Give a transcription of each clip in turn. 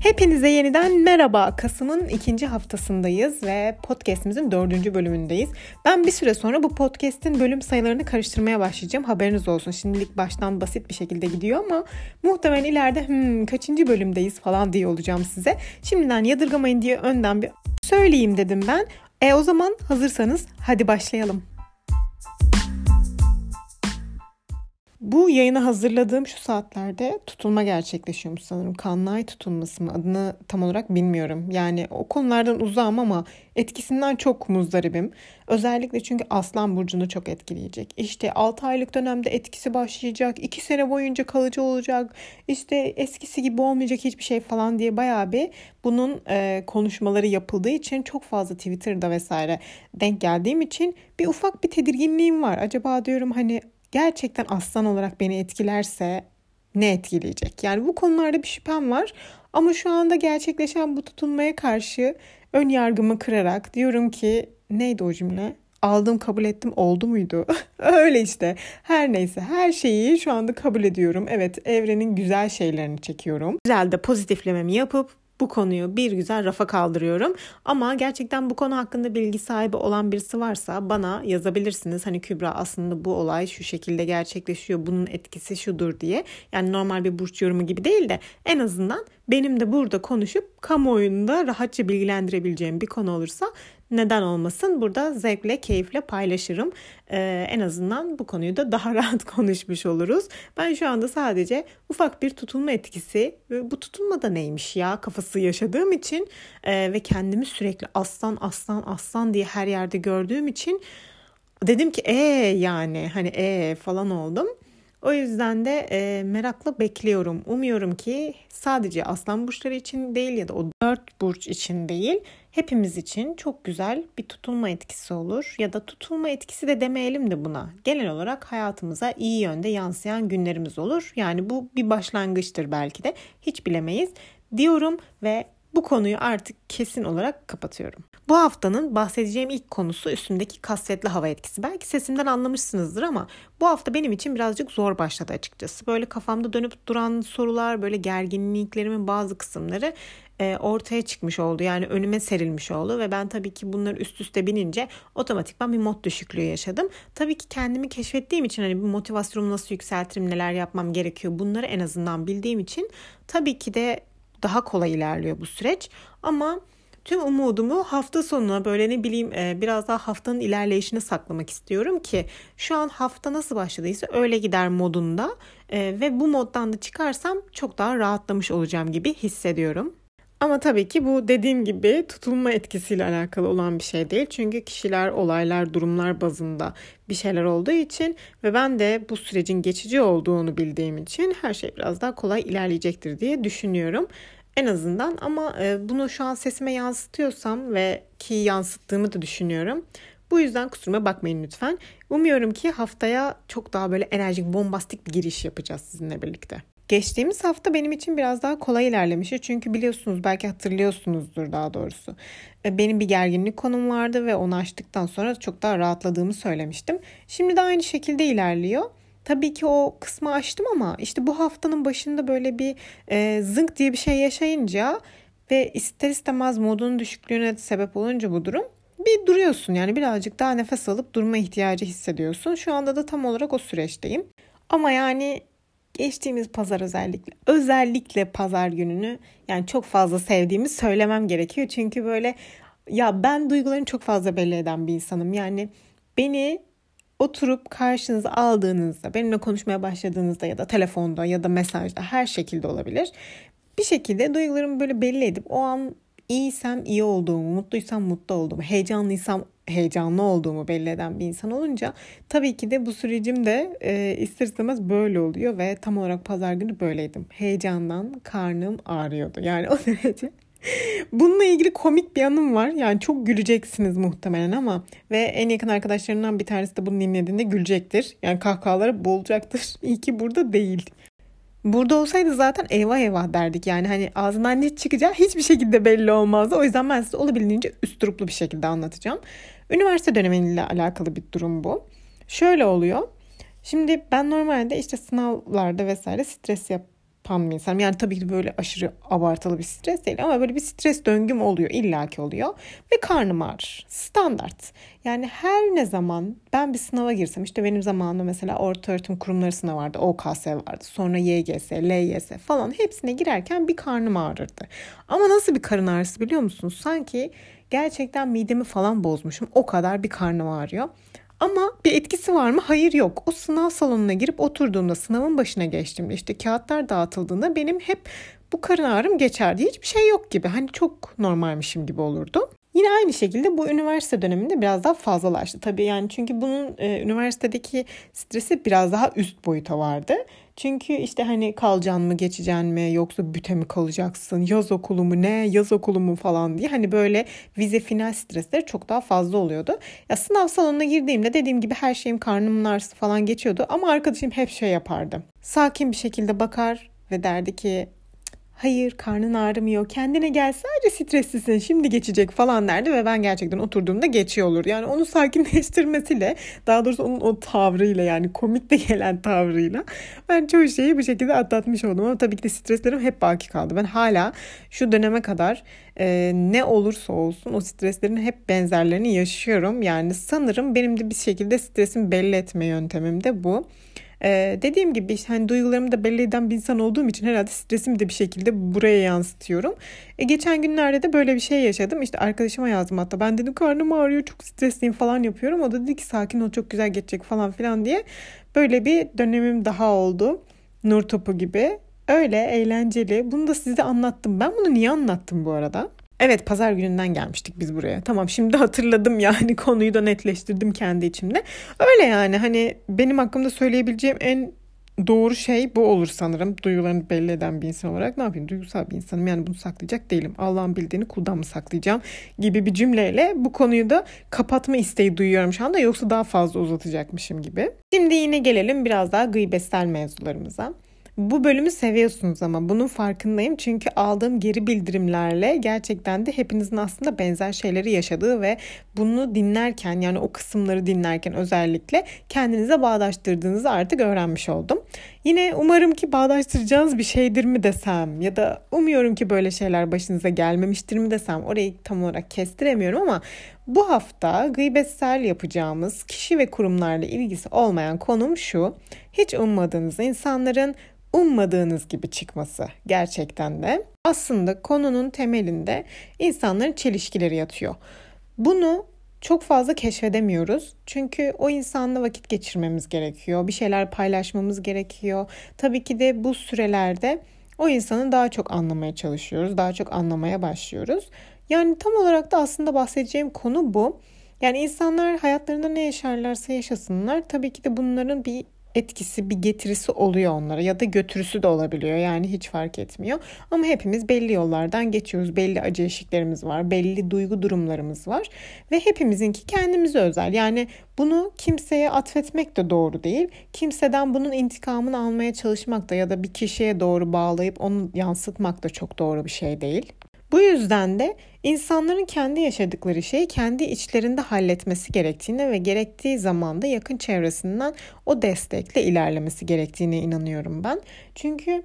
Hepinize yeniden merhaba. Kasım'ın ikinci haftasındayız ve podcastimizin dördüncü bölümündeyiz. Ben bir süre sonra bu podcast'in bölüm sayılarını karıştırmaya başlayacağım. Haberiniz olsun. Şimdilik baştan basit bir şekilde gidiyor ama muhtemelen ileride hmm, kaçıncı bölümdeyiz falan diye olacağım size. Şimdiden yadırgamayın diye önden bir söyleyeyim dedim ben. E o zaman hazırsanız hadi başlayalım. Bu yayını hazırladığım şu saatlerde tutulma gerçekleşiyormuş sanırım. Kanlı tutulması mı adını tam olarak bilmiyorum. Yani o konulardan uzağım ama etkisinden çok muzdaribim. Özellikle çünkü Aslan Burcu'nu çok etkileyecek. İşte 6 aylık dönemde etkisi başlayacak. 2 sene boyunca kalıcı olacak. İşte eskisi gibi olmayacak hiçbir şey falan diye bayağı bir bunun e, konuşmaları yapıldığı için çok fazla Twitter'da vesaire denk geldiğim için bir ufak bir tedirginliğim var. Acaba diyorum hani gerçekten aslan olarak beni etkilerse ne etkileyecek? Yani bu konularda bir şüphem var. Ama şu anda gerçekleşen bu tutunmaya karşı ön yargımı kırarak diyorum ki neydi o cümle? Aldım kabul ettim oldu muydu? Öyle işte. Her neyse her şeyi şu anda kabul ediyorum. Evet evrenin güzel şeylerini çekiyorum. Güzel de pozitiflememi yapıp bu konuyu bir güzel rafa kaldırıyorum. Ama gerçekten bu konu hakkında bilgi sahibi olan birisi varsa bana yazabilirsiniz. Hani Kübra aslında bu olay şu şekilde gerçekleşiyor. Bunun etkisi şudur diye. Yani normal bir burç yorumu gibi değil de en azından benim de burada konuşup kamuoyunda rahatça bilgilendirebileceğim bir konu olursa neden olmasın burada zevkle keyifle paylaşırım. Ee, en azından bu konuyu da daha rahat konuşmuş oluruz. Ben şu anda sadece ufak bir tutulma etkisi ve bu tutulma da neymiş ya kafası yaşadığım için e, ve kendimi sürekli aslan aslan aslan diye her yerde gördüğüm için dedim ki ee yani hani ee falan oldum. O yüzden de e, merakla bekliyorum. Umuyorum ki sadece aslan burçları için değil ya da o dört burç için değil hepimiz için çok güzel bir tutulma etkisi olur. Ya da tutulma etkisi de demeyelim de buna. Genel olarak hayatımıza iyi yönde yansıyan günlerimiz olur. Yani bu bir başlangıçtır belki de hiç bilemeyiz diyorum ve bu konuyu artık kesin olarak kapatıyorum. Bu haftanın bahsedeceğim ilk konusu üstümdeki kasvetli hava etkisi. Belki sesimden anlamışsınızdır ama bu hafta benim için birazcık zor başladı açıkçası. Böyle kafamda dönüp duran sorular, böyle gerginliklerimin bazı kısımları e, ortaya çıkmış oldu. Yani önüme serilmiş oldu ve ben tabii ki bunları üst üste binince otomatikman bir mod düşüklüğü yaşadım. Tabii ki kendimi keşfettiğim için hani bu motivasyonumu nasıl yükseltirim, neler yapmam gerekiyor bunları en azından bildiğim için tabii ki de daha kolay ilerliyor bu süreç. Ama tüm umudumu hafta sonuna böyle ne bileyim e, biraz daha haftanın ilerleyişine saklamak istiyorum ki şu an hafta nasıl başladıysa öyle gider modunda e, ve bu moddan da çıkarsam çok daha rahatlamış olacağım gibi hissediyorum. Ama tabii ki bu dediğim gibi tutulma etkisiyle alakalı olan bir şey değil. Çünkü kişiler, olaylar, durumlar bazında bir şeyler olduğu için ve ben de bu sürecin geçici olduğunu bildiğim için her şey biraz daha kolay ilerleyecektir diye düşünüyorum. En azından ama e, bunu şu an sesime yansıtıyorsam ve ki yansıttığımı da düşünüyorum. Bu yüzden kusuruma bakmayın lütfen. Umuyorum ki haftaya çok daha böyle enerjik, bombastik bir giriş yapacağız sizinle birlikte. Geçtiğimiz hafta benim için biraz daha kolay ilerlemişti. Çünkü biliyorsunuz belki hatırlıyorsunuzdur daha doğrusu. E, benim bir gerginlik konum vardı ve onu açtıktan sonra çok daha rahatladığımı söylemiştim. Şimdi de aynı şekilde ilerliyor. Tabii ki o kısmı açtım ama işte bu haftanın başında böyle bir e, zınk diye bir şey yaşayınca ve ister istemez modun düşüklüğüne sebep olunca bu durum bir duruyorsun yani birazcık daha nefes alıp durma ihtiyacı hissediyorsun. Şu anda da tam olarak o süreçteyim. Ama yani geçtiğimiz pazar özellikle özellikle pazar gününü yani çok fazla sevdiğimi söylemem gerekiyor. Çünkü böyle ya ben duygularını çok fazla belli eden bir insanım. Yani beni oturup karşınıza aldığınızda, benimle konuşmaya başladığınızda ya da telefonda ya da mesajda her şekilde olabilir. Bir şekilde duygularımı böyle belli edip o an iyiysem iyi olduğumu, mutluysam mutlu olduğumu, heyecanlıysam heyecanlı olduğumu belli eden bir insan olunca tabii ki de bu sürecim de e, ister istemez böyle oluyor ve tam olarak pazar günü böyleydim. Heyecandan karnım ağrıyordu. Yani o derece Bununla ilgili komik bir anım var. Yani çok güleceksiniz muhtemelen ama ve en yakın arkadaşlarından bir tanesi de bunu dinlediğinde gülecektir. Yani kahkahaları boğulacaktır. İyi ki burada değil. Burada olsaydı zaten eyvah eyvah derdik. Yani hani ağzından ne çıkacağı hiçbir şekilde belli olmazdı. O yüzden ben size olabildiğince üsturuplu bir şekilde anlatacağım. Üniversite dönemiyle alakalı bir durum bu. Şöyle oluyor. Şimdi ben normalde işte sınavlarda vesaire stres yap yapan bir insanım. Yani tabii ki böyle aşırı abartılı bir stres değil ama böyle bir stres döngüm oluyor. illaki oluyor. Ve karnım ağrır. Standart. Yani her ne zaman ben bir sınava girsem işte benim zamanımda mesela orta öğretim kurumları sınavı vardı. OKS vardı. Sonra YGS, LYS falan hepsine girerken bir karnım ağrırdı. Ama nasıl bir karın ağrısı biliyor musunuz? Sanki gerçekten midemi falan bozmuşum. O kadar bir karnım ağrıyor. Ama bir etkisi var mı? Hayır yok. O sınav salonuna girip oturduğumda sınavın başına geçtiğimde işte kağıtlar dağıtıldığında benim hep bu karın ağrım geçerdi. Hiçbir şey yok gibi. Hani çok normalmişim gibi olurdu. Yine aynı şekilde bu üniversite döneminde biraz daha fazlalaştı. Tabii yani çünkü bunun e, üniversitedeki stresi biraz daha üst boyuta vardı. Çünkü işte hani kalacaksın mı geçeceksin mi yoksa büte mi kalacaksın yaz okulu mu ne yaz okulu mu falan diye hani böyle vize final stresleri çok daha fazla oluyordu. Ya sınav salonuna girdiğimde dediğim gibi her şeyim karnımın ağrısı falan geçiyordu ama arkadaşım hep şey yapardı. Sakin bir şekilde bakar ve derdi ki hayır karnın ağrımıyor kendine gel sadece streslisin şimdi geçecek falan derdi ve ben gerçekten oturduğumda geçiyor olur. Yani onu sakinleştirmesiyle daha doğrusu onun o tavrıyla yani komik de gelen tavrıyla ben çoğu şeyi bu şekilde atlatmış oldum ama tabii ki de streslerim hep baki kaldı. Ben hala şu döneme kadar e, ne olursa olsun o streslerin hep benzerlerini yaşıyorum. Yani sanırım benim de bir şekilde stresimi belli etme yöntemim de bu. Ee, dediğim gibi hani duygularımı da belli eden bir insan olduğum için herhalde stresimi de bir şekilde buraya yansıtıyorum. E, geçen günlerde de böyle bir şey yaşadım. İşte arkadaşıma yazdım hatta. Ben dedim karnım ağrıyor çok stresliyim falan yapıyorum. O da dedi ki sakin ol çok güzel geçecek falan filan diye. Böyle bir dönemim daha oldu. Nur topu gibi. Öyle eğlenceli. Bunu da size anlattım. Ben bunu niye anlattım bu arada? Evet pazar gününden gelmiştik biz buraya. Tamam şimdi hatırladım yani konuyu da netleştirdim kendi içimde. Öyle yani hani benim hakkımda söyleyebileceğim en doğru şey bu olur sanırım. Duygularını belli eden bir insan olarak ne yapayım? Duygusal bir insanım yani bunu saklayacak değilim. Allah'ın bildiğini kuldan mı saklayacağım gibi bir cümleyle bu konuyu da kapatma isteği duyuyorum şu anda. Yoksa daha fazla uzatacakmışım gibi. Şimdi yine gelelim biraz daha gıybetsel mevzularımıza. Bu bölümü seviyorsunuz ama bunun farkındayım. Çünkü aldığım geri bildirimlerle gerçekten de hepinizin aslında benzer şeyleri yaşadığı ve bunu dinlerken yani o kısımları dinlerken özellikle kendinize bağdaştırdığınızı artık öğrenmiş oldum. Yine umarım ki bağdaştıracağınız bir şeydir mi desem ya da umuyorum ki böyle şeyler başınıza gelmemiştir mi desem orayı tam olarak kestiremiyorum ama bu hafta gıybetsel yapacağımız kişi ve kurumlarla ilgisi olmayan konum şu. Hiç ummadığınız insanların ummadığınız gibi çıkması gerçekten de. Aslında konunun temelinde insanların çelişkileri yatıyor. Bunu çok fazla keşfedemiyoruz. Çünkü o insanla vakit geçirmemiz gerekiyor. Bir şeyler paylaşmamız gerekiyor. Tabii ki de bu sürelerde o insanı daha çok anlamaya çalışıyoruz. Daha çok anlamaya başlıyoruz. Yani tam olarak da aslında bahsedeceğim konu bu. Yani insanlar hayatlarında ne yaşarlarsa yaşasınlar. Tabii ki de bunların bir etkisi, bir getirisi oluyor onlara ya da götürüsü de olabiliyor. Yani hiç fark etmiyor. Ama hepimiz belli yollardan geçiyoruz. Belli acı eşiklerimiz var, belli duygu durumlarımız var ve hepimizinki kendimize özel. Yani bunu kimseye atfetmek de doğru değil. Kimseden bunun intikamını almaya çalışmak da ya da bir kişiye doğru bağlayıp onu yansıtmak da çok doğru bir şey değil. Bu yüzden de insanların kendi yaşadıkları şeyi kendi içlerinde halletmesi gerektiğine ve gerektiği zamanda yakın çevresinden o destekle ilerlemesi gerektiğine inanıyorum ben. Çünkü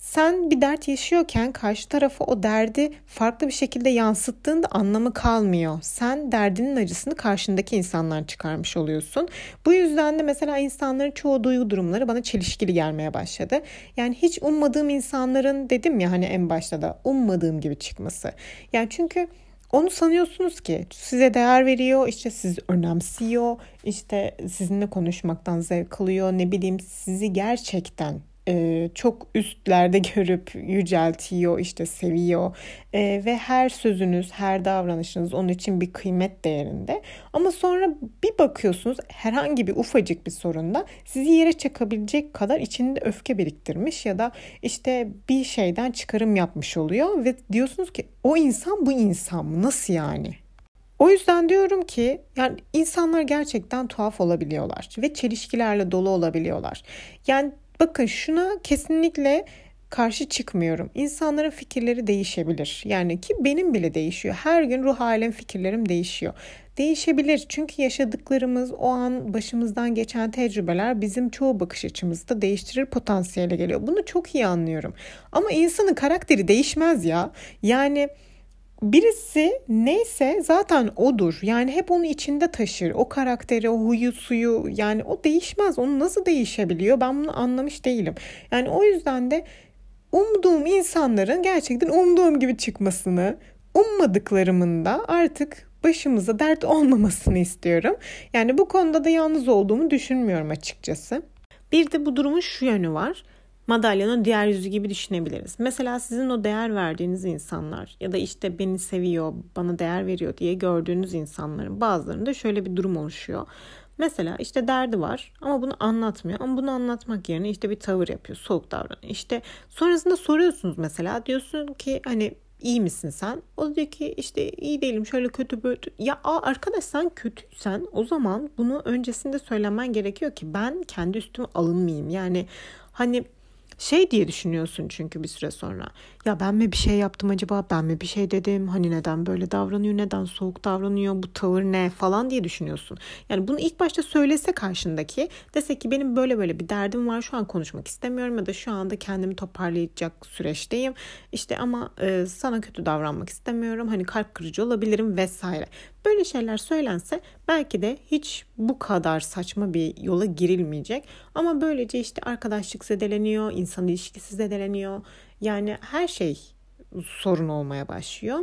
sen bir dert yaşıyorken karşı tarafa o derdi farklı bir şekilde yansıttığında anlamı kalmıyor. Sen derdinin acısını karşındaki insanlar çıkarmış oluyorsun. Bu yüzden de mesela insanların çoğu duygu durumları bana çelişkili gelmeye başladı. Yani hiç ummadığım insanların dedim ya hani en başta da ummadığım gibi çıkması. Yani çünkü onu sanıyorsunuz ki size değer veriyor, işte sizi önemsiyor, işte sizinle konuşmaktan zevk alıyor, ne bileyim sizi gerçekten e, çok üstlerde görüp yüceltiyor, işte seviyor e, ve her sözünüz, her davranışınız onun için bir kıymet değerinde. Ama sonra bir bakıyorsunuz herhangi bir ufacık bir sorunda sizi yere çakabilecek kadar içinde öfke biriktirmiş ya da işte bir şeyden çıkarım yapmış oluyor ve diyorsunuz ki o insan bu insan mı? Nasıl yani? O yüzden diyorum ki yani insanlar gerçekten tuhaf olabiliyorlar ve çelişkilerle dolu olabiliyorlar. Yani Bakın şuna kesinlikle karşı çıkmıyorum. İnsanların fikirleri değişebilir. Yani ki benim bile değişiyor. Her gün ruh halim fikirlerim değişiyor. değişebilir. Çünkü yaşadıklarımız, o an başımızdan geçen tecrübeler bizim çoğu bakış açımızı da değiştirir potansiyele geliyor. Bunu çok iyi anlıyorum. Ama insanın karakteri değişmez ya. Yani birisi neyse zaten odur. Yani hep onu içinde taşır. O karakteri, o huyu suyu yani o değişmez. Onu nasıl değişebiliyor? Ben bunu anlamış değilim. Yani o yüzden de umduğum insanların gerçekten umduğum gibi çıkmasını, ummadıklarımın da artık başımıza dert olmamasını istiyorum. Yani bu konuda da yalnız olduğumu düşünmüyorum açıkçası. Bir de bu durumun şu yönü var. Madalyanın diğer yüzü gibi düşünebiliriz. Mesela sizin o değer verdiğiniz insanlar ya da işte beni seviyor, bana değer veriyor diye gördüğünüz insanların bazılarında şöyle bir durum oluşuyor. Mesela işte derdi var ama bunu anlatmıyor. Ama bunu anlatmak yerine işte bir tavır yapıyor. Soğuk davranıyor. İşte sonrasında soruyorsunuz mesela. Diyorsun ki hani iyi misin sen? O diyor ki işte iyi değilim şöyle kötü böyle. Ya arkadaş sen kötüysen o zaman bunu öncesinde söylemen gerekiyor ki ben kendi üstüme alınmayayım. Yani hani şey diye düşünüyorsun çünkü bir süre sonra. Ya ben mi bir şey yaptım acaba? Ben mi bir şey dedim? Hani neden böyle davranıyor? Neden soğuk davranıyor? Bu tavır ne? Falan diye düşünüyorsun. Yani bunu ilk başta söylese karşındaki dese ki benim böyle böyle bir derdim var. Şu an konuşmak istemiyorum ya da şu anda kendimi toparlayacak süreçteyim. İşte ama e, sana kötü davranmak istemiyorum. Hani kalp kırıcı olabilirim vesaire. Böyle şeyler söylense belki de hiç bu kadar saçma bir yola girilmeyecek. Ama böylece işte arkadaşlık zedeleniyor, insan ilişkisi zedeleniyor. Yani her şey sorun olmaya başlıyor.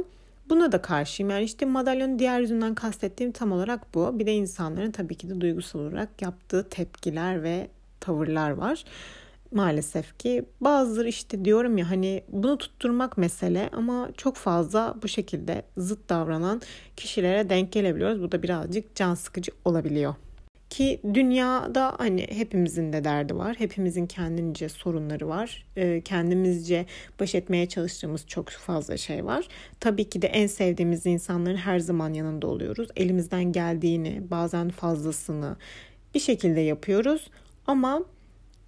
Buna da karşıyım. Yani işte madalyonun diğer yüzünden kastettiğim tam olarak bu. Bir de insanların tabii ki de duygusal olarak yaptığı tepkiler ve tavırlar var maalesef ki bazıları işte diyorum ya hani bunu tutturmak mesele ama çok fazla bu şekilde zıt davranan kişilere denk gelebiliyoruz. Bu da birazcık can sıkıcı olabiliyor. Ki dünyada hani hepimizin de derdi var. Hepimizin kendince sorunları var. Ee, kendimizce baş etmeye çalıştığımız çok fazla şey var. Tabii ki de en sevdiğimiz insanların her zaman yanında oluyoruz. Elimizden geldiğini, bazen fazlasını bir şekilde yapıyoruz. Ama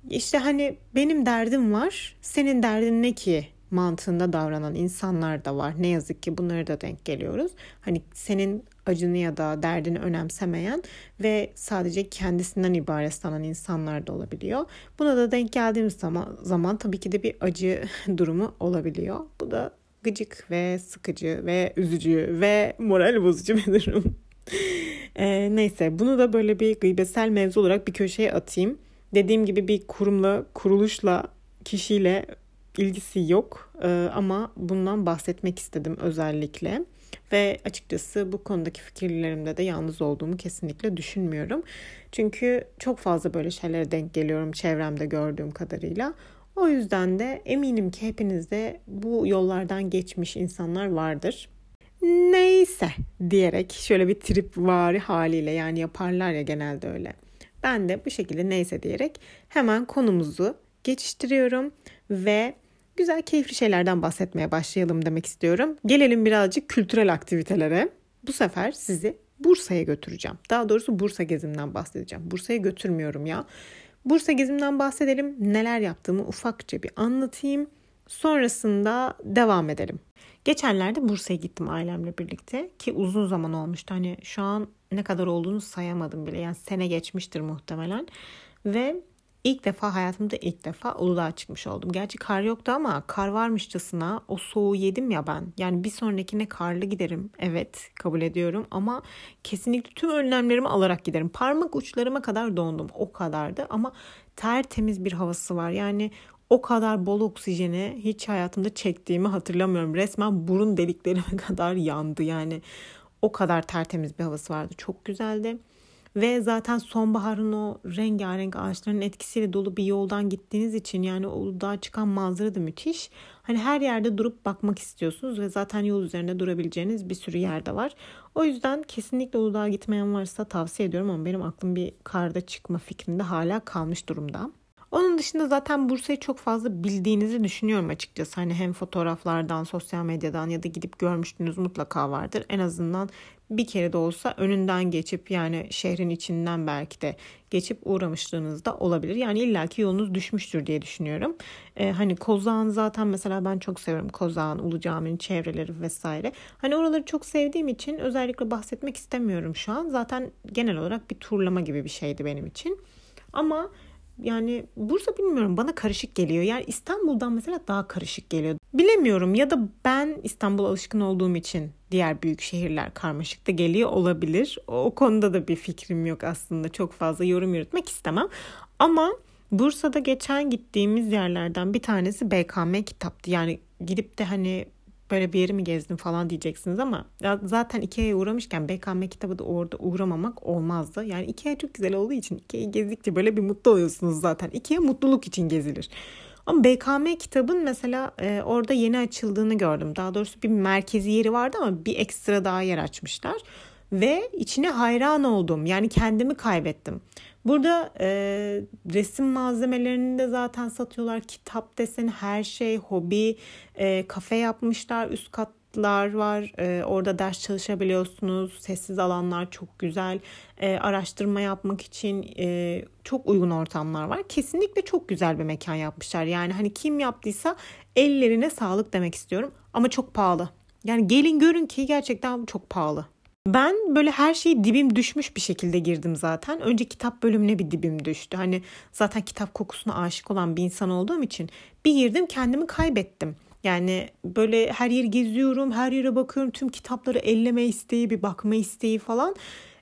işte hani benim derdim var, senin derdin ne ki mantığında davranan insanlar da var. Ne yazık ki bunları da denk geliyoruz. Hani senin acını ya da derdini önemsemeyen ve sadece kendisinden ibaret sanan insanlar da olabiliyor. Buna da denk geldiğimiz zaman, zaman tabii ki de bir acı durumu olabiliyor. Bu da gıcık ve sıkıcı ve üzücü ve moral bozucu bir durum. ee, neyse bunu da böyle bir gıybetsel mevzu olarak bir köşeye atayım. Dediğim gibi bir kurumla, kuruluşla, kişiyle ilgisi yok ee, ama bundan bahsetmek istedim özellikle. Ve açıkçası bu konudaki fikirlerimde de yalnız olduğumu kesinlikle düşünmüyorum. Çünkü çok fazla böyle şeylere denk geliyorum çevremde gördüğüm kadarıyla. O yüzden de eminim ki hepinizde bu yollardan geçmiş insanlar vardır. Neyse diyerek şöyle bir trip vari haliyle yani yaparlar ya genelde öyle. Ben de bu şekilde neyse diyerek hemen konumuzu geçiştiriyorum ve güzel keyifli şeylerden bahsetmeye başlayalım demek istiyorum. Gelelim birazcık kültürel aktivitelere. Bu sefer sizi Bursa'ya götüreceğim. Daha doğrusu Bursa gezimden bahsedeceğim. Bursa'ya götürmüyorum ya. Bursa gezimden bahsedelim. Neler yaptığımı ufakça bir anlatayım. Sonrasında devam edelim. Geçenlerde Bursa'ya gittim ailemle birlikte ki uzun zaman olmuştu. Hani şu an ne kadar olduğunu sayamadım bile. Yani sene geçmiştir muhtemelen. Ve ilk defa hayatımda ilk defa Uludağ'a çıkmış oldum. Gerçi kar yoktu ama kar varmışçasına o soğuğu yedim ya ben. Yani bir sonrakine karlı giderim. Evet kabul ediyorum ama kesinlikle tüm önlemlerimi alarak giderim. Parmak uçlarıma kadar dondum. O kadardı ama tertemiz bir havası var. Yani o kadar bol oksijeni hiç hayatımda çektiğimi hatırlamıyorum. Resmen burun deliklerime kadar yandı yani. O kadar tertemiz bir havası vardı. Çok güzeldi. Ve zaten sonbaharın o rengarenk ağaçların etkisiyle dolu bir yoldan gittiğiniz için yani o dağa çıkan manzara da müthiş. Hani her yerde durup bakmak istiyorsunuz ve zaten yol üzerinde durabileceğiniz bir sürü yerde var. O yüzden kesinlikle Uludağ'a gitmeyen varsa tavsiye ediyorum ama benim aklım bir karda çıkma fikrinde hala kalmış durumda. Onun dışında zaten Bursa'yı çok fazla bildiğinizi düşünüyorum açıkçası. Hani hem fotoğraflardan, sosyal medyadan ya da gidip görmüştünüz mutlaka vardır. En azından bir kere de olsa önünden geçip yani şehrin içinden belki de geçip uğramışlığınız da olabilir. Yani illaki yolunuz düşmüştür diye düşünüyorum. Ee, hani Kozağın zaten mesela ben çok seviyorum Kozağın, Ulu Cami'nin çevreleri vesaire. Hani oraları çok sevdiğim için özellikle bahsetmek istemiyorum şu an. Zaten genel olarak bir turlama gibi bir şeydi benim için. Ama yani Bursa bilmiyorum bana karışık geliyor. Yani İstanbul'dan mesela daha karışık geliyor. Bilemiyorum ya da ben İstanbul alışkın olduğum için diğer büyük şehirler karmaşık da geliyor olabilir. O konuda da bir fikrim yok aslında. Çok fazla yorum yürütmek istemem. Ama Bursa'da geçen gittiğimiz yerlerden bir tanesi BKM kitaptı. Yani gidip de hani böyle bir yeri mi gezdim falan diyeceksiniz ama zaten Ikea'ya uğramışken BKM kitabı da orada uğramamak olmazdı. Yani Ikea çok güzel olduğu için Ikea'yı gezdikçe böyle bir mutlu oluyorsunuz zaten. Ikea mutluluk için gezilir. Ama BKM kitabın mesela e, orada yeni açıldığını gördüm. Daha doğrusu bir merkezi yeri vardı ama bir ekstra daha yer açmışlar. Ve içine hayran oldum. Yani kendimi kaybettim. Burada e, resim malzemelerini de zaten satıyorlar. Kitap desen her şey, hobi, e, kafe yapmışlar. Üst katlar var. E, orada ders çalışabiliyorsunuz. Sessiz alanlar çok güzel. E, araştırma yapmak için e, çok uygun ortamlar var. Kesinlikle çok güzel bir mekan yapmışlar. Yani hani kim yaptıysa ellerine sağlık demek istiyorum. Ama çok pahalı. Yani gelin görün ki gerçekten çok pahalı. Ben böyle her şeyi dibim düşmüş bir şekilde girdim zaten. Önce kitap bölümüne bir dibim düştü. Hani zaten kitap kokusuna aşık olan bir insan olduğum için bir girdim kendimi kaybettim. Yani böyle her yeri geziyorum, her yere bakıyorum. Tüm kitapları elleme isteği, bir bakma isteği falan.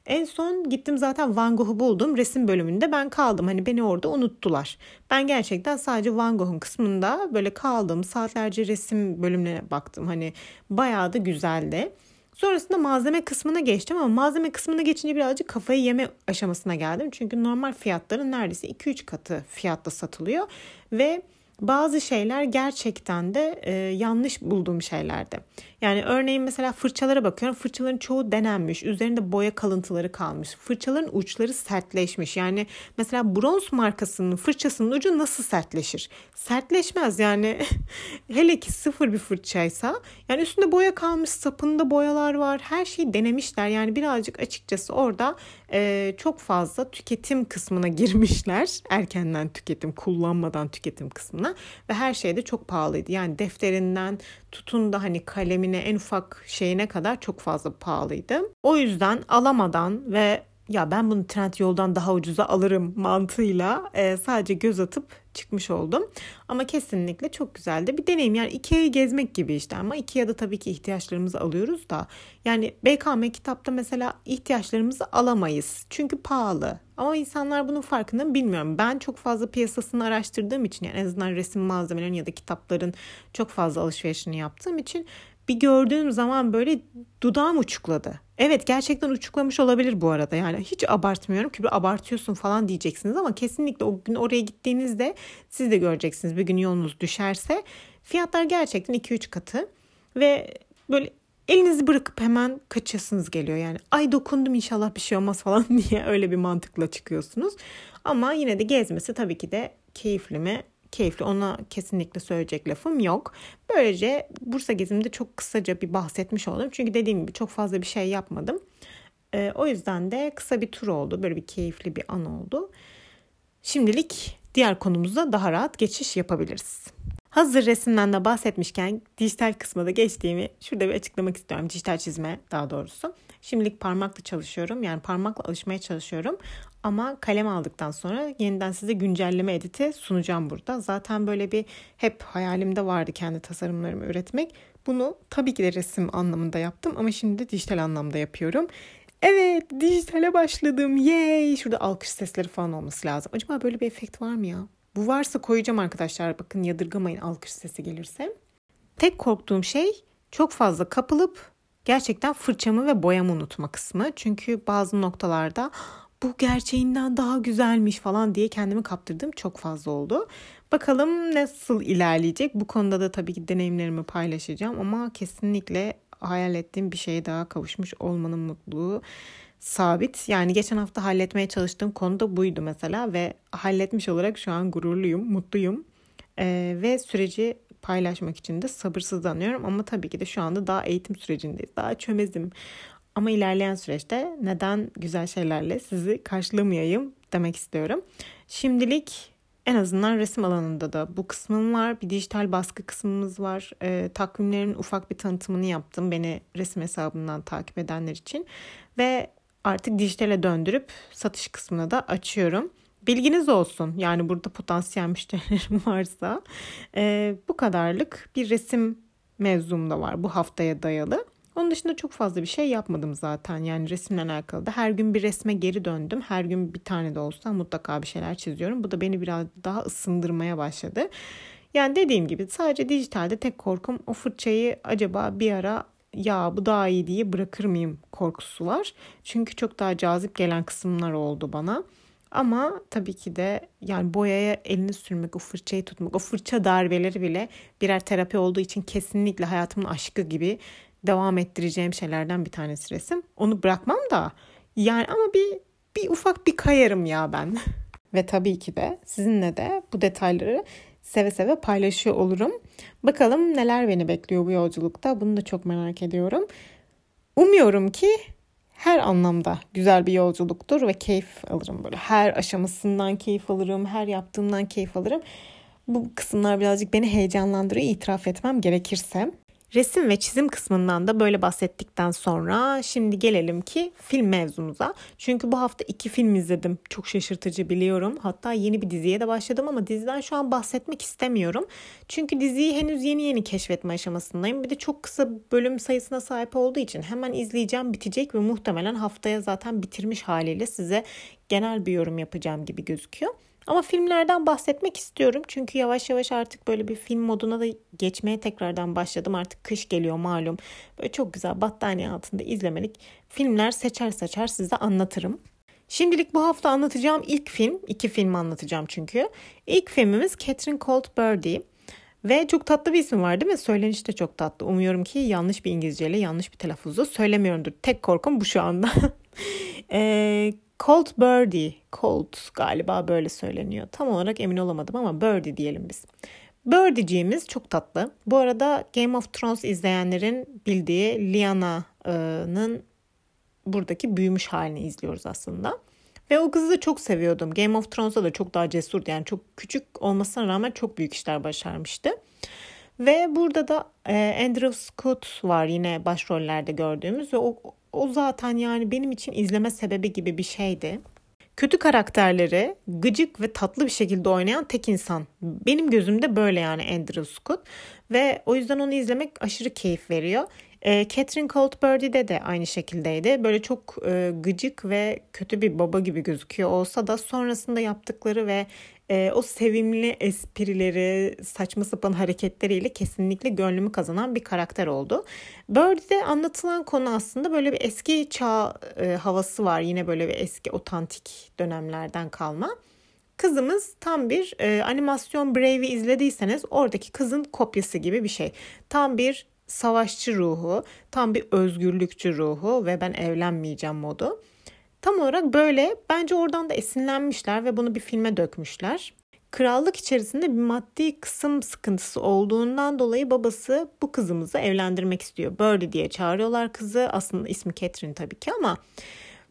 En son gittim zaten Van Gogh'u buldum. Resim bölümünde ben kaldım. Hani beni orada unuttular. Ben gerçekten sadece Van Gogh'un kısmında böyle kaldım. Saatlerce resim bölümüne baktım. Hani bayağı da güzeldi. Sonrasında malzeme kısmına geçtim ama malzeme kısmına geçince birazcık kafayı yeme aşamasına geldim. Çünkü normal fiyatların neredeyse 2-3 katı fiyatta satılıyor ve bazı şeyler gerçekten de e, yanlış bulduğum şeylerdi. Yani örneğin mesela fırçalara bakıyorum. Fırçaların çoğu denenmiş. Üzerinde boya kalıntıları kalmış. Fırçaların uçları sertleşmiş. Yani mesela bronz markasının fırçasının ucu nasıl sertleşir? Sertleşmez yani. Hele ki sıfır bir fırçaysa. Yani üstünde boya kalmış. Sapında boyalar var. Her şeyi denemişler. Yani birazcık açıkçası orada e, çok fazla tüketim kısmına girmişler. Erkenden tüketim, kullanmadan tüketim kısmına. Ve her şey de çok pahalıydı. Yani defterinden tutun da hani kalemine en ufak şeyine kadar çok fazla pahalıydı. O yüzden alamadan ve ya ben bunu trend yoldan daha ucuza alırım mantığıyla e, sadece göz atıp çıkmış oldum. Ama kesinlikle çok güzeldi. Bir deneyim yani Ikea'yı gezmek gibi işte ama Ikea'da tabii ki ihtiyaçlarımızı alıyoruz da. Yani BKM kitapta mesela ihtiyaçlarımızı alamayız. Çünkü pahalı. Ama insanlar bunun farkında bilmiyorum. Ben çok fazla piyasasını araştırdığım için yani en azından resim malzemelerin ya da kitapların çok fazla alışverişini yaptığım için bir gördüğüm zaman böyle dudağım uçukladı. Evet gerçekten uçuklamış olabilir bu arada. Yani hiç abartmıyorum ki abartıyorsun falan diyeceksiniz ama kesinlikle o gün oraya gittiğinizde siz de göreceksiniz. Bir gün yolunuz düşerse fiyatlar gerçekten 2-3 katı ve böyle elinizi bırakıp hemen kaçasınız geliyor. Yani ay dokundum inşallah bir şey olmaz falan diye öyle bir mantıkla çıkıyorsunuz. Ama yine de gezmesi tabii ki de keyifli mi? Keyifli. Ona kesinlikle söyleyecek lafım yok. Böylece Bursa gezimde çok kısaca bir bahsetmiş oldum. Çünkü dediğim gibi çok fazla bir şey yapmadım. E, o yüzden de kısa bir tur oldu. Böyle bir keyifli bir an oldu. Şimdilik diğer konumuza daha rahat geçiş yapabiliriz. Hazır resimden de bahsetmişken dijital kısma da geçtiğimi şurada bir açıklamak istiyorum. Dijital çizme daha doğrusu. Şimdilik parmakla çalışıyorum. Yani parmakla alışmaya çalışıyorum. Ama kalem aldıktan sonra yeniden size güncelleme editi sunacağım burada. Zaten böyle bir hep hayalimde vardı kendi tasarımlarımı üretmek. Bunu tabii ki de resim anlamında yaptım ama şimdi de dijital anlamda yapıyorum. Evet dijitale başladım. Yay! Şurada alkış sesleri falan olması lazım. Acaba böyle bir efekt var mı ya? Bu varsa koyacağım arkadaşlar. Bakın yadırgamayın alkış sesi gelirse. Tek korktuğum şey çok fazla kapılıp gerçekten fırçamı ve boyamı unutma kısmı. Çünkü bazı noktalarda bu gerçeğinden daha güzelmiş falan diye kendimi kaptırdığım çok fazla oldu. Bakalım nasıl ilerleyecek. Bu konuda da tabii ki deneyimlerimi paylaşacağım ama kesinlikle hayal ettiğim bir şeye daha kavuşmuş olmanın mutluluğu sabit. Yani geçen hafta halletmeye çalıştığım konu da buydu mesela ve halletmiş olarak şu an gururluyum, mutluyum. Ee, ve süreci paylaşmak için de sabırsızlanıyorum ama tabii ki de şu anda daha eğitim sürecindeyiz. Daha çömezim. Ama ilerleyen süreçte neden güzel şeylerle sizi karşılamayayım demek istiyorum. Şimdilik en azından resim alanında da bu kısmım var. Bir dijital baskı kısmımız var. E, takvimlerin ufak bir tanıtımını yaptım beni resim hesabından takip edenler için. Ve artık dijitale döndürüp satış kısmına da açıyorum. Bilginiz olsun yani burada potansiyel müşterilerim varsa. E, bu kadarlık bir resim mevzum da var bu haftaya dayalı. Onun dışında çok fazla bir şey yapmadım zaten. Yani resimle alakalı da her gün bir resme geri döndüm. Her gün bir tane de olsa mutlaka bir şeyler çiziyorum. Bu da beni biraz daha ısındırmaya başladı. Yani dediğim gibi sadece dijitalde tek korkum o fırçayı acaba bir ara ya bu daha iyi diye bırakır mıyım korkusu var. Çünkü çok daha cazip gelen kısımlar oldu bana. Ama tabii ki de yani boyaya elini sürmek, o fırçayı tutmak, o fırça darbeleri bile birer terapi olduğu için kesinlikle hayatımın aşkı gibi devam ettireceğim şeylerden bir tanesi resim. Onu bırakmam da yani ama bir bir ufak bir kayarım ya ben. Ve tabii ki de sizinle de bu detayları seve seve paylaşıyor olurum. Bakalım neler beni bekliyor bu yolculukta. Bunu da çok merak ediyorum. Umuyorum ki her anlamda güzel bir yolculuktur ve keyif alırım böyle. Her aşamasından keyif alırım, her yaptığımdan keyif alırım. Bu kısımlar birazcık beni heyecanlandırıyor itiraf etmem gerekirse. Resim ve çizim kısmından da böyle bahsettikten sonra şimdi gelelim ki film mevzumuza. Çünkü bu hafta iki film izledim. Çok şaşırtıcı biliyorum. Hatta yeni bir diziye de başladım ama diziden şu an bahsetmek istemiyorum. Çünkü diziyi henüz yeni yeni keşfetme aşamasındayım. Bir de çok kısa bölüm sayısına sahip olduğu için hemen izleyeceğim bitecek ve muhtemelen haftaya zaten bitirmiş haliyle size genel bir yorum yapacağım gibi gözüküyor. Ama filmlerden bahsetmek istiyorum. Çünkü yavaş yavaş artık böyle bir film moduna da geçmeye tekrardan başladım. Artık kış geliyor malum. Böyle çok güzel battaniye altında izlemelik filmler seçer seçer size anlatırım. Şimdilik bu hafta anlatacağım ilk film, iki film anlatacağım çünkü. İlk filmimiz Catherine Cold Birdie. Ve çok tatlı bir isim var değil mi? Söyleniş de çok tatlı. Umuyorum ki yanlış bir İngilizceyle yanlış bir telaffuzla söylemiyorumdur. Tek korkum bu şu anda. e, Cold Birdie, Cold galiba böyle söyleniyor. Tam olarak emin olamadım ama Birdie diyelim biz. Birdie'ciğimiz çok tatlı. Bu arada Game of Thrones izleyenlerin bildiği Lyana'nın buradaki büyümüş halini izliyoruz aslında. Ve o kızı da çok seviyordum. Game of Thrones'da da çok daha cesurdu. Yani çok küçük olmasına rağmen çok büyük işler başarmıştı. Ve burada da e, Andrew Scott var yine başrollerde gördüğümüz ve o, o zaten yani benim için izleme sebebi gibi bir şeydi. Kötü karakterleri gıcık ve tatlı bir şekilde oynayan tek insan. Benim gözümde böyle yani Andrew Scott. Ve o yüzden onu izlemek aşırı keyif veriyor. E, Catherine Coldbirdie'de de aynı şekildeydi. Böyle çok e, gıcık ve kötü bir baba gibi gözüküyor olsa da sonrasında yaptıkları ve e, o sevimli esprileri, saçma sapan hareketleriyle kesinlikle gönlümü kazanan bir karakter oldu. Birdie'de anlatılan konu aslında böyle bir eski çağ e, havası var. Yine böyle bir eski otantik dönemlerden kalma. Kızımız tam bir e, animasyon Brave'i izlediyseniz oradaki kızın kopyası gibi bir şey. Tam bir savaşçı ruhu, tam bir özgürlükçü ruhu ve ben evlenmeyeceğim modu. Tam olarak böyle bence oradan da esinlenmişler ve bunu bir filme dökmüşler. Krallık içerisinde bir maddi kısım sıkıntısı olduğundan dolayı babası bu kızımızı evlendirmek istiyor. Birdie diye çağırıyorlar kızı. Aslında ismi Catherine tabii ki ama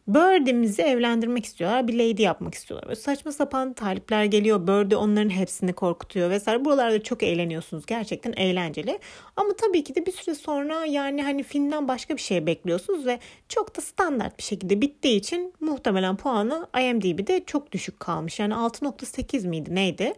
Birdie'mizi evlendirmek istiyorlar. Bir lady yapmak istiyorlar. Böyle saçma sapan talipler geliyor. Birdie onların hepsini korkutuyor vesaire. Buralarda çok eğleniyorsunuz. Gerçekten eğlenceli. Ama tabii ki de bir süre sonra yani hani filmden başka bir şey bekliyorsunuz ve çok da standart bir şekilde bittiği için muhtemelen puanı IMDb'de çok düşük kalmış. Yani 6.8 miydi neydi?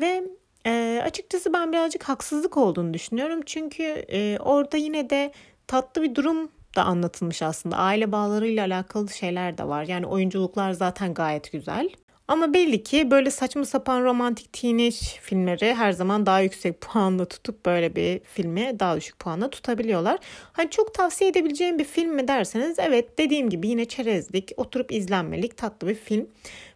Ve e, açıkçası ben birazcık haksızlık olduğunu düşünüyorum. Çünkü e, orada yine de tatlı bir durum da anlatılmış aslında. Aile bağlarıyla alakalı şeyler de var. Yani oyunculuklar zaten gayet güzel. Ama belli ki böyle saçma sapan romantik teenage filmleri her zaman daha yüksek puanla tutup böyle bir filmi daha düşük puanla tutabiliyorlar. Hani çok tavsiye edebileceğim bir film mi derseniz evet dediğim gibi yine çerezlik, oturup izlenmelik tatlı bir film.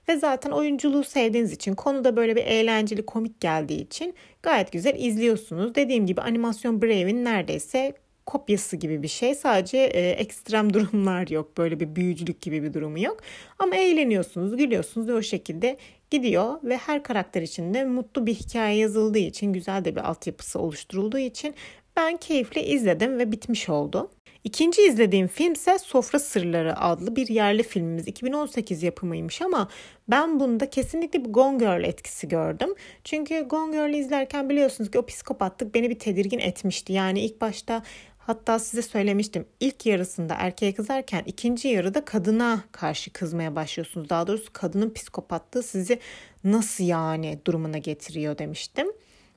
Ve zaten oyunculuğu sevdiğiniz için konuda böyle bir eğlenceli komik geldiği için gayet güzel izliyorsunuz. Dediğim gibi animasyon Brave'in neredeyse kopyası gibi bir şey. Sadece e, ekstrem durumlar yok. Böyle bir büyücülük gibi bir durumu yok. Ama eğleniyorsunuz, gülüyorsunuz ve o şekilde gidiyor ve her karakter içinde mutlu bir hikaye yazıldığı için, güzel de bir altyapısı oluşturulduğu için ben keyifle izledim ve bitmiş oldu. İkinci izlediğim film ise Sofra Sırları adlı bir yerli filmimiz. 2018 yapımıymış ama ben bunda kesinlikle bir Gone Girl etkisi gördüm. Çünkü Gone Girl'ü izlerken biliyorsunuz ki o psikopatlık beni bir tedirgin etmişti. Yani ilk başta Hatta size söylemiştim ilk yarısında erkeğe kızarken ikinci yarıda kadına karşı kızmaya başlıyorsunuz. Daha doğrusu kadının psikopatlığı sizi nasıl yani durumuna getiriyor demiştim.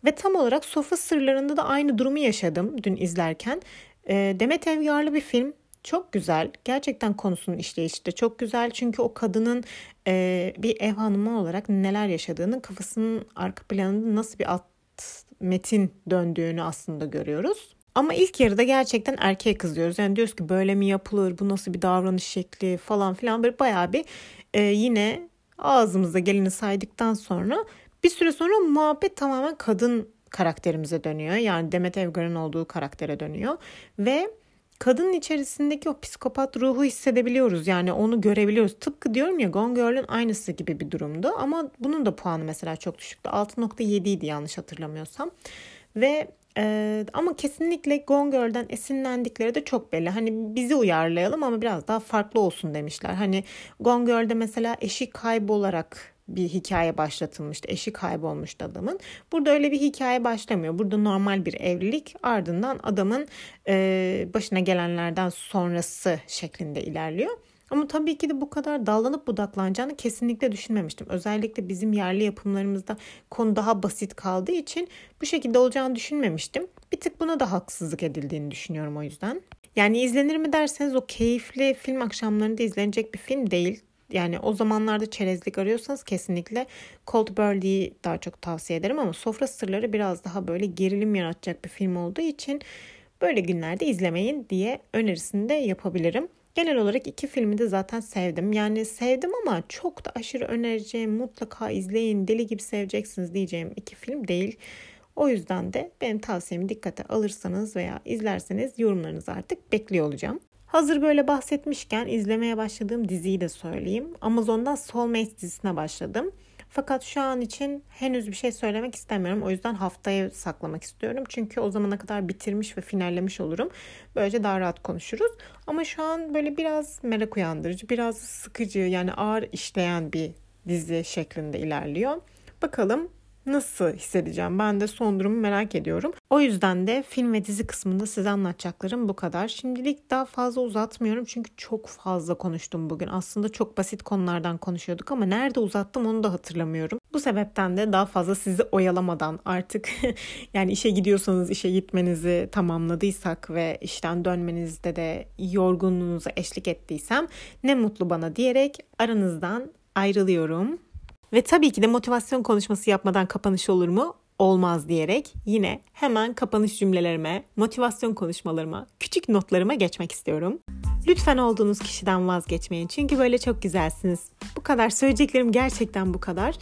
Ve tam olarak Sofra Sırlarında da aynı durumu yaşadım dün izlerken. E, Demet Evgarlı bir film. Çok güzel. Gerçekten konusunun işleyişi de çok güzel. Çünkü o kadının e, bir ev hanımı olarak neler yaşadığını, kafasının arka planında nasıl bir alt metin döndüğünü aslında görüyoruz. Ama ilk yarıda gerçekten erkeğe kızıyoruz. Yani diyoruz ki böyle mi yapılır, bu nasıl bir davranış şekli falan filan böyle bayağı bir e, yine ağzımızda gelini saydıktan sonra bir süre sonra muhabbet tamamen kadın karakterimize dönüyor. Yani Demet Evgar'ın olduğu karaktere dönüyor. Ve kadının içerisindeki o psikopat ruhu hissedebiliyoruz. Yani onu görebiliyoruz. Tıpkı diyorum ya Gone Girl'ün aynısı gibi bir durumdu. Ama bunun da puanı mesela çok düşüktü. 6.7 idi yanlış hatırlamıyorsam. Ve ee, ama kesinlikle Gone Girl'den esinlendikleri de çok belli. Hani bizi uyarlayalım ama biraz daha farklı olsun demişler. Hani Gone Girl'de mesela eşi kaybolarak bir hikaye başlatılmıştı. Eşi kaybolmuştu adamın. Burada öyle bir hikaye başlamıyor. Burada normal bir evlilik ardından adamın e, başına gelenlerden sonrası şeklinde ilerliyor. Ama tabii ki de bu kadar dallanıp budaklanacağını kesinlikle düşünmemiştim. Özellikle bizim yerli yapımlarımızda konu daha basit kaldığı için bu şekilde olacağını düşünmemiştim. Bir tık buna da haksızlık edildiğini düşünüyorum o yüzden. Yani izlenir mi derseniz o keyifli film akşamlarında izlenecek bir film değil. Yani o zamanlarda çerezlik arıyorsanız kesinlikle Cold Birdie'yi daha çok tavsiye ederim ama Sofra Sırları biraz daha böyle gerilim yaratacak bir film olduğu için böyle günlerde izlemeyin diye önerisini de yapabilirim. Genel olarak iki filmi de zaten sevdim. Yani sevdim ama çok da aşırı önereceğim, mutlaka izleyin, deli gibi seveceksiniz diyeceğim iki film değil. O yüzden de benim tavsiyemi dikkate alırsanız veya izlerseniz yorumlarınızı artık bekliyor olacağım. Hazır böyle bahsetmişken izlemeye başladığım diziyi de söyleyeyim. Amazon'dan Soulmates dizisine başladım. Fakat şu an için henüz bir şey söylemek istemiyorum. O yüzden haftaya saklamak istiyorum. Çünkü o zamana kadar bitirmiş ve finallemiş olurum. Böylece daha rahat konuşuruz. Ama şu an böyle biraz merak uyandırıcı, biraz sıkıcı yani ağır işleyen bir dizi şeklinde ilerliyor. Bakalım nasıl hissedeceğim? Ben de son durumu merak ediyorum. O yüzden de film ve dizi kısmında size anlatacaklarım bu kadar. Şimdilik daha fazla uzatmıyorum çünkü çok fazla konuştum bugün. Aslında çok basit konulardan konuşuyorduk ama nerede uzattım onu da hatırlamıyorum. Bu sebepten de daha fazla sizi oyalamadan artık yani işe gidiyorsanız işe gitmenizi tamamladıysak ve işten dönmenizde de yorgunluğunuza eşlik ettiysem ne mutlu bana diyerek aranızdan ayrılıyorum. Ve tabii ki de motivasyon konuşması yapmadan kapanış olur mu? Olmaz diyerek yine hemen kapanış cümlelerime, motivasyon konuşmalarıma, küçük notlarıma geçmek istiyorum. Lütfen olduğunuz kişiden vazgeçmeyin çünkü böyle çok güzelsiniz. Bu kadar söyleyeceklerim gerçekten bu kadar.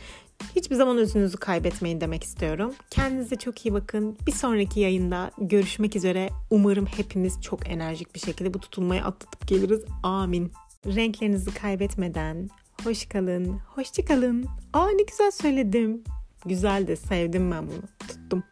Hiçbir zaman özünüzü kaybetmeyin demek istiyorum. Kendinize çok iyi bakın. Bir sonraki yayında görüşmek üzere. Umarım hepimiz çok enerjik bir şekilde bu tutulmayı atlatıp geliriz. Amin. Renklerinizi kaybetmeden, hoş kalın. Hoşça kalın. Aa ne güzel söyledim. Güzel de sevdim ben bunu. Tuttum.